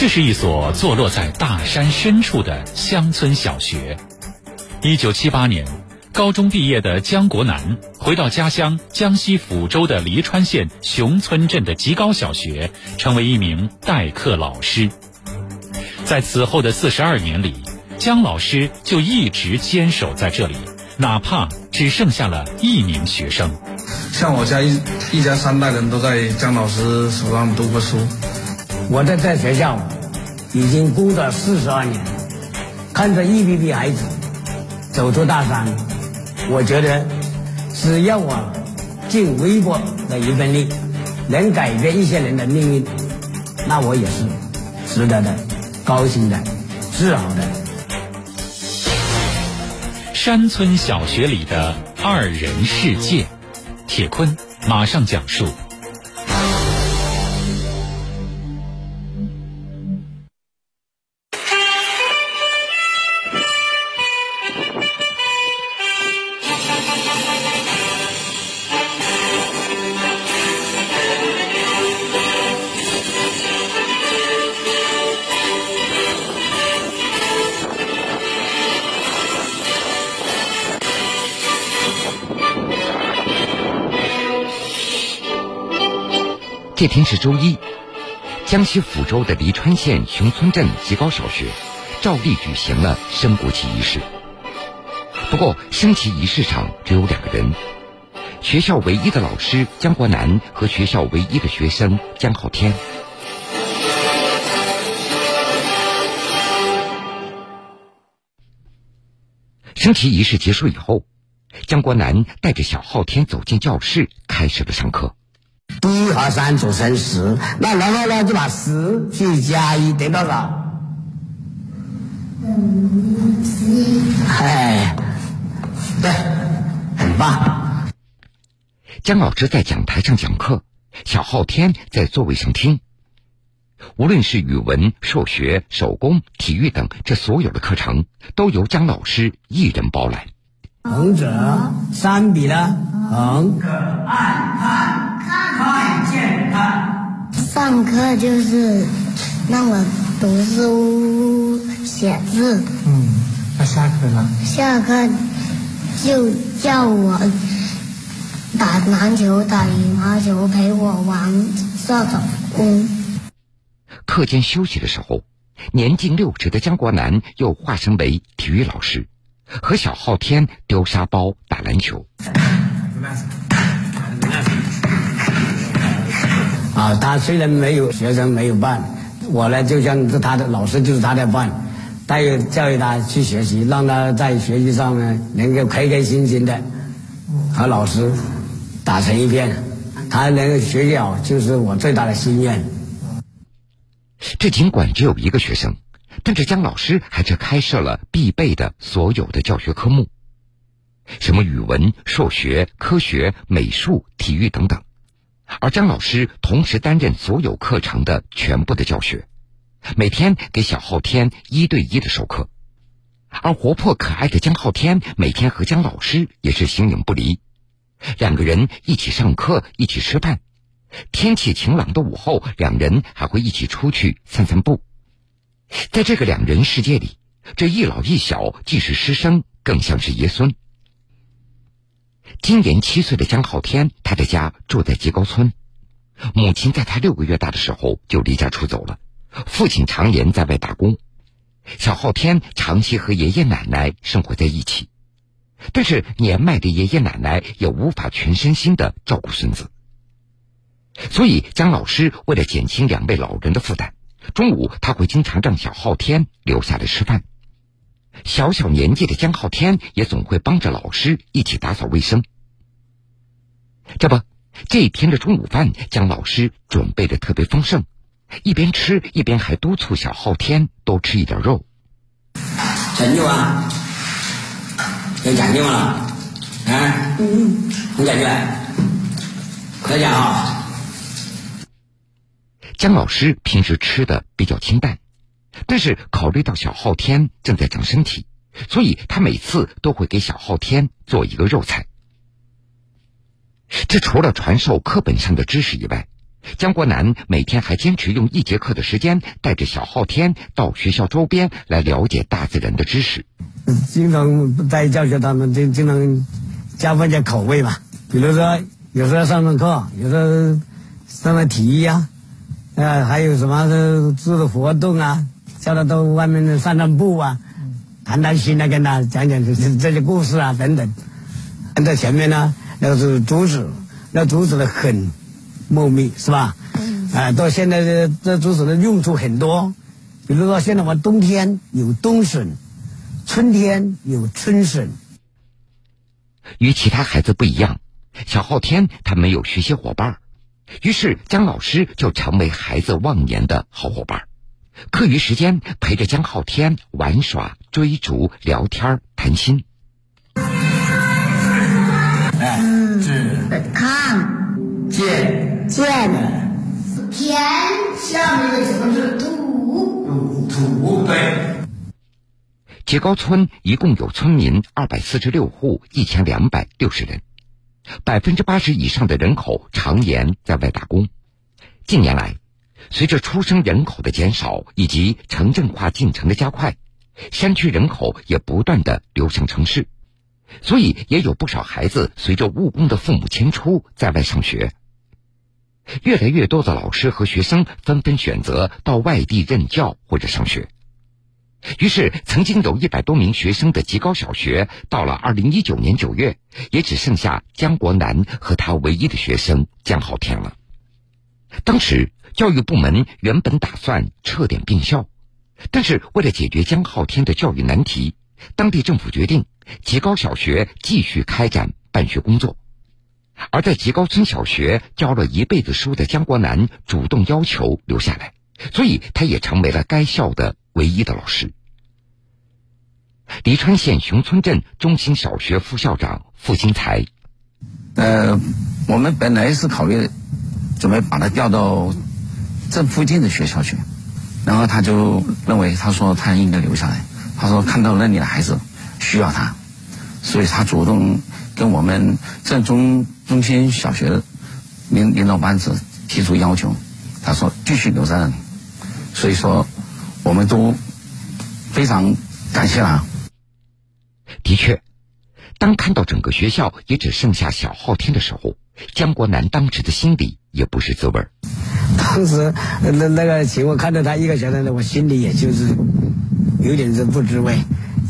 这是一所坐落在大山深处的乡村小学。一九七八年，高中毕业的江国南回到家乡江西抚州的黎川县熊村镇的吉高小学，成为一名代课老师。在此后的四十二年里，江老师就一直坚守在这里，哪怕只剩下了一名学生。像我家一一家三代人都在江老师手上读过书。我在在学校已经工作四十二年，看着一批批孩子走出大山，我觉得只要我尽微薄的一份力，能改变一些人的命运，那我也是值得的、高兴的、自豪的。山村小学里的二人世界，铁坤马上讲述。这天是周一，江西抚州的黎川县熊村镇吉高小学照例举行了升国旗仪式。不过，升旗仪式上只有两个人：学校唯一的老师姜国南和学校唯一的学生姜浩天。升旗仪式结束以后，姜国南带着小浩天走进教室，开始了上课。一和三组成十，那然后呢就把十去加一等于多少？十一。哎，对，很棒。姜老师在讲台上讲课，小昊天在座位上听。无论是语文、数学、手工、体育等，这所有的课程都由姜老师一人包揽。横者三笔呢？横。可爱看看见看。上课就是让我读书写字。嗯，那下课呢？下课就叫我打篮球、打羽毛球，陪我玩扫帚工。课间休息的时候，年近六十的姜国南又化身为体育老师。和小昊天丢沙包、打篮球。啊，他虽然没有学生没有伴，我呢就像是他的老师，就是他的伴，带有教育他去学习，让他在学习上呢能够开开心心的和老师打成一片，他能够学习好，就是我最大的心愿。这尽管只有一个学生。但是姜老师还是开设了必备的所有的教学科目，什么语文、数学、科学、美术、体育等等，而姜老师同时担任所有课程的全部的教学，每天给小昊天一对一的授课，而活泼可爱的姜昊天每天和姜老师也是形影不离，两个人一起上课，一起吃饭，天气晴朗的午后，两人还会一起出去散散步。在这个两人世界里，这一老一小既是师生，更像是爷孙。今年七岁的江浩天，他的家住在吉高村，母亲在他六个月大的时候就离家出走了，父亲常年在外打工，小浩天长期和爷爷奶奶生活在一起，但是年迈的爷爷奶奶也无法全身心的照顾孙子，所以江老师为了减轻两位老人的负担。中午，他会经常让小昊天留下来吃饭。小小年纪的姜昊天也总会帮着老师一起打扫卫生。这不，这一天的中午饭，姜老师准备的特别丰盛，一边吃一边还督促小昊天多吃一点肉。讲究啊，有讲究吗？啊，嗯，很讲究，可讲啊。姜老师平时吃的比较清淡，但是考虑到小昊天正在长身体，所以他每次都会给小昊天做一个肉菜。这除了传授课本上的知识以外，江国南每天还坚持用一节课的时间，带着小昊天到学校周边来了解大自然的知识。经常在教学当中，经经常加分点口味嘛。比如说，有时候上上课，有时候上上体育呀，呃，还有什么做的活动啊，叫他到外面散散步啊，谈谈心啊，跟他讲讲这这些故事啊等等。在前面呢，那个是竹子，那竹子的很茂密，是吧？啊，到现在这这竹子的用处很多，比如说现在我们冬天有冬笋，春天有春笋。与其他孩子不一样，小昊天他没有学习伙伴，于是姜老师就成为孩子忘年的好伙伴。课余时间陪着姜浩天玩耍、追逐、聊天、谈心。看，见，见，田，下面的什么是土？土，对。秸高村一共有村民二百四十六户，一千两百六十人，百分之八十以上的人口常年在外打工。近年来，随着出生人口的减少以及城镇化进程的加快，山区人口也不断的流向城市。所以也有不少孩子随着务工的父母迁出，在外上学。越来越多的老师和学生纷纷选择到外地任教或者上学。于是，曾经有一百多名学生的吉高小学，到了二零一九年九月，也只剩下江国南和他唯一的学生江浩天了。当时，教育部门原本打算撤点并校，但是为了解决江浩天的教育难题，当地政府决定。吉高小学继续开展办学工作，而在吉高村小学教了一辈子书的江国南主动要求留下来，所以他也成为了该校的唯一的老师。黎川县熊村镇中心小学副校长付新才，呃，我们本来是考虑准备把他调到镇附近的学校去，然后他就认为，他说他应该留下来，他说看到那里的孩子需要他。所以他主动跟我们镇中中心小学领领导班子提出要求，他说继续留在那里。所以说，我们都非常感谢他。的确，当看到整个学校也只剩下小昊天的时候，江国南当时的心里也不是滋味儿。当时那那个情况，看到他一个学生，我心里也就是有点是不滋味，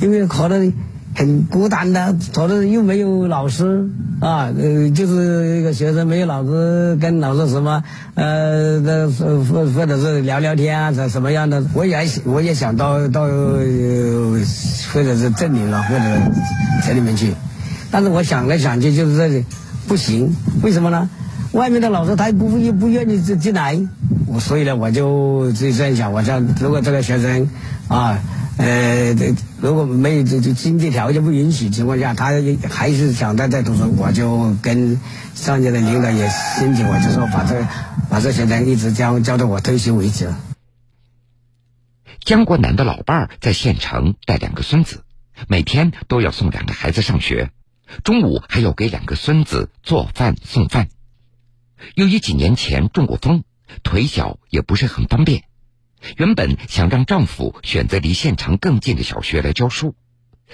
因为可能。很孤单的，可能又没有老师啊，呃，就是一个学生，没有老师跟老师什么，呃，那或或者是聊聊天啊，怎什么样的？我也我也想到到，或者是镇里了，或者城里面去，但是我想来想去，就是这里不行，为什么呢？外面的老师他不又不愿意进进来，我所以呢，我就自己这样想，我想如果这个学生啊。呃，如果没有这这经济条件不允许情况下，他还是想在这读书，我就跟上级的领导也申请，我就说把这把这些人一直教教到我退休为止。江国南的老伴儿在县城带两个孙子，每天都要送两个孩子上学，中午还要给两个孙子做饭送饭。由于几年前中过风，腿脚也不是很方便。原本想让丈夫选择离县城更近的小学来教书，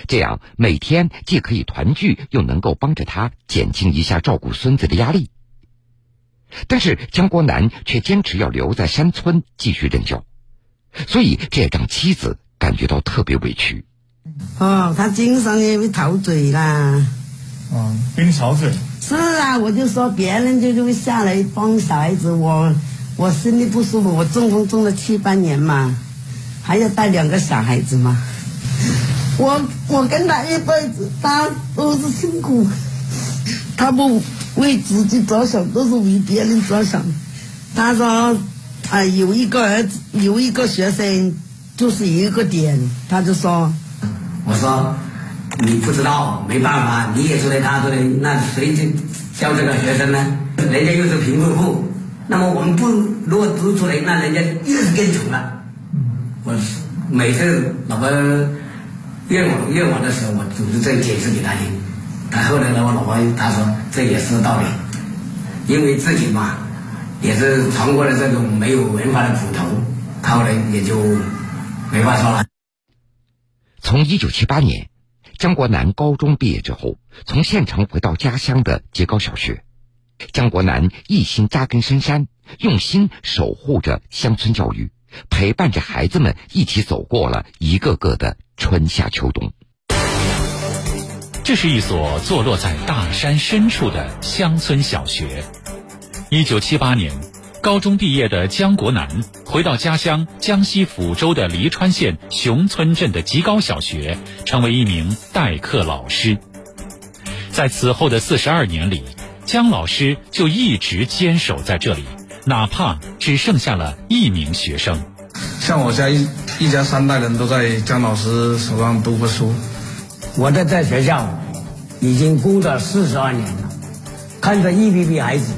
这样每天既可以团聚，又能够帮着他减轻一下照顾孙子的压力。但是江国南却坚持要留在山村继续任教，所以这也让妻子感觉到特别委屈。哦，他经常也会吵嘴啦。哦，跟你吵嘴？是啊，我就说别人就就会下来帮小孩子我。我身体不舒服，我中风中了七八年嘛，还要带两个小孩子嘛。我我跟他一辈子，他都是辛苦，他不为自己着想，都是为别人着想。他说，啊，有一个儿子，有一个学生，就是一个点，他就说，我说，你不知道，没办法，你也住在，他这里，那谁去教这个学生呢？人家又是贫困户。那么我们不如果读出来，那人家又是更穷了。我每次老婆怨我怨我的时候，我总是这样解释给他听。但后来呢，我老婆她说这也是道理，因为自己嘛也是尝过了这种没有文化的苦头，她后来也就没话说了。从一九七八年张国南高中毕业之后，从县城回到家乡的吉高小学，江国南一心扎根深山，用心守护着乡村教育，陪伴着孩子们一起走过了一个个的春夏秋冬。这是一所坐落在大山深处的乡村小学。一九七八年，高中毕业的江国南回到家乡江西抚州的黎川县熊村镇的吉高小学，成为一名代课老师。在此后的四十二年里，江老师就一直坚守在这里，哪怕只剩下了一名学生。像我家一一家三代人都在江老师手上读过书。我在在学校已经工作四十二年了，看着一批批孩子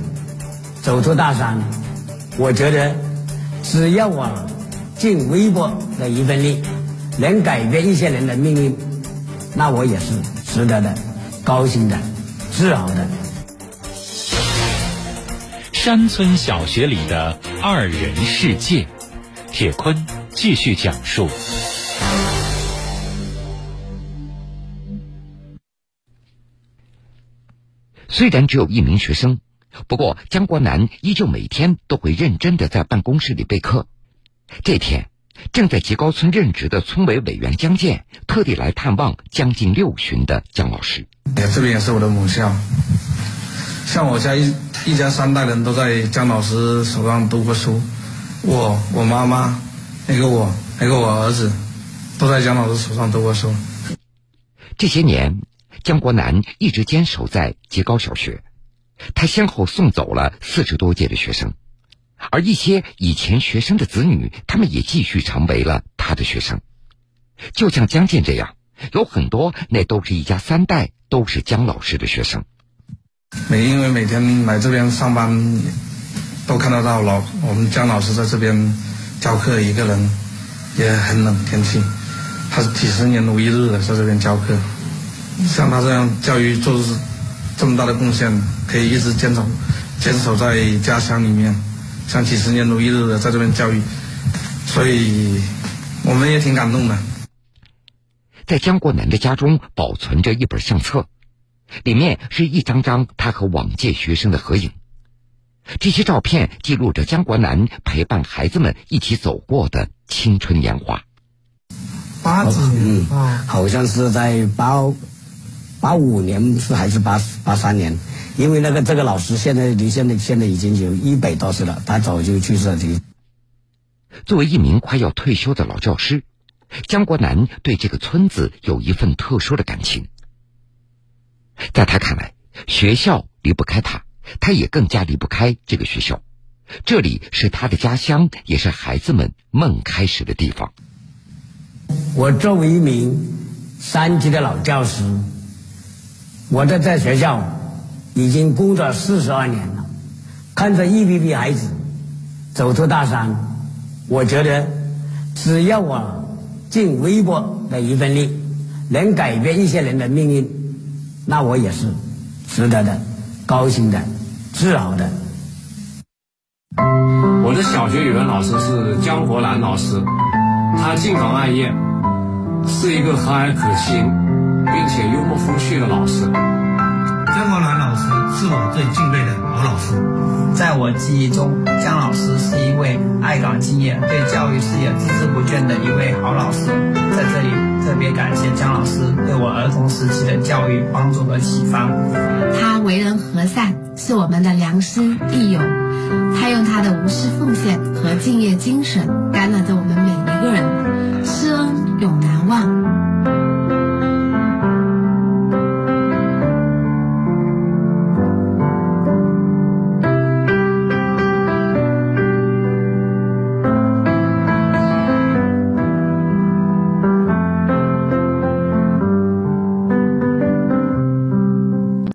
走出大山，我觉得只要我尽微薄的一份力，能改变一些人的命运，那我也是值得的、高兴的、自豪的。山村小学里的二人世界，铁坤继续讲述。虽然只有一名学生，不过江国南依旧每天都会认真的在办公室里备课。这天，正在吉高村任职的村委委员江建特地来探望将近六旬的江老师。这边也是我的母校，像我家一一家三代人都在江老师手上读过书，我、我妈妈，那个我，那个我儿子，都在江老师手上读过书。这些年。江国南一直坚守在吉高小学，他先后送走了四十多届的学生，而一些以前学生的子女，他们也继续成为了他的学生。就像江建这样，有很多那都是一家三代都是江老师的学生。每因为每天来这边上班，都看得到老我们江老师在这边教课，一个人也很冷天气，他是几十年如一日的在这边教课。像他这样教育做这么大的贡献，可以一直坚守坚守在家乡里面，像几十年如一日的在这边教育，所以我们也挺感动的。在江国南的家中保存着一本相册，里面是一张张他和往届学生的合影。这些照片记录着江国南陪伴孩子们一起走过的青春年华。八几年啊，好像是在八。八五年是还是八八三年？因为那个这个老师现在离现在现在已经有一百多岁了，他早就去世了。作为一名快要退休的老教师，江国南对这个村子有一份特殊的感情。在他看来，学校离不开他，他也更加离不开这个学校。这里是他的家乡，也是孩子们梦开始的地方。我作为一名三级的老教师。我在在学校已经工作四十二年了，看着一批批孩子走出大山，我觉得只要我尽微薄的一份力，能改变一些人的命运，那我也是值得的、高兴的、自豪的。我的小学语文老师是江国兰老师，他敬岗爱业，是一个和蔼可亲。并且幽默风趣的老师，江国兰老师是我最敬佩的好老师。在我记忆中，江老师是一位爱岗敬业、对教育事业孜孜不倦的一位好老师。在这里特别感谢姜老师对我儿童时期的教育帮助和启发。他为人和善，是我们的良师益友。他用他的无私奉献和敬业精神，感染着我们每一，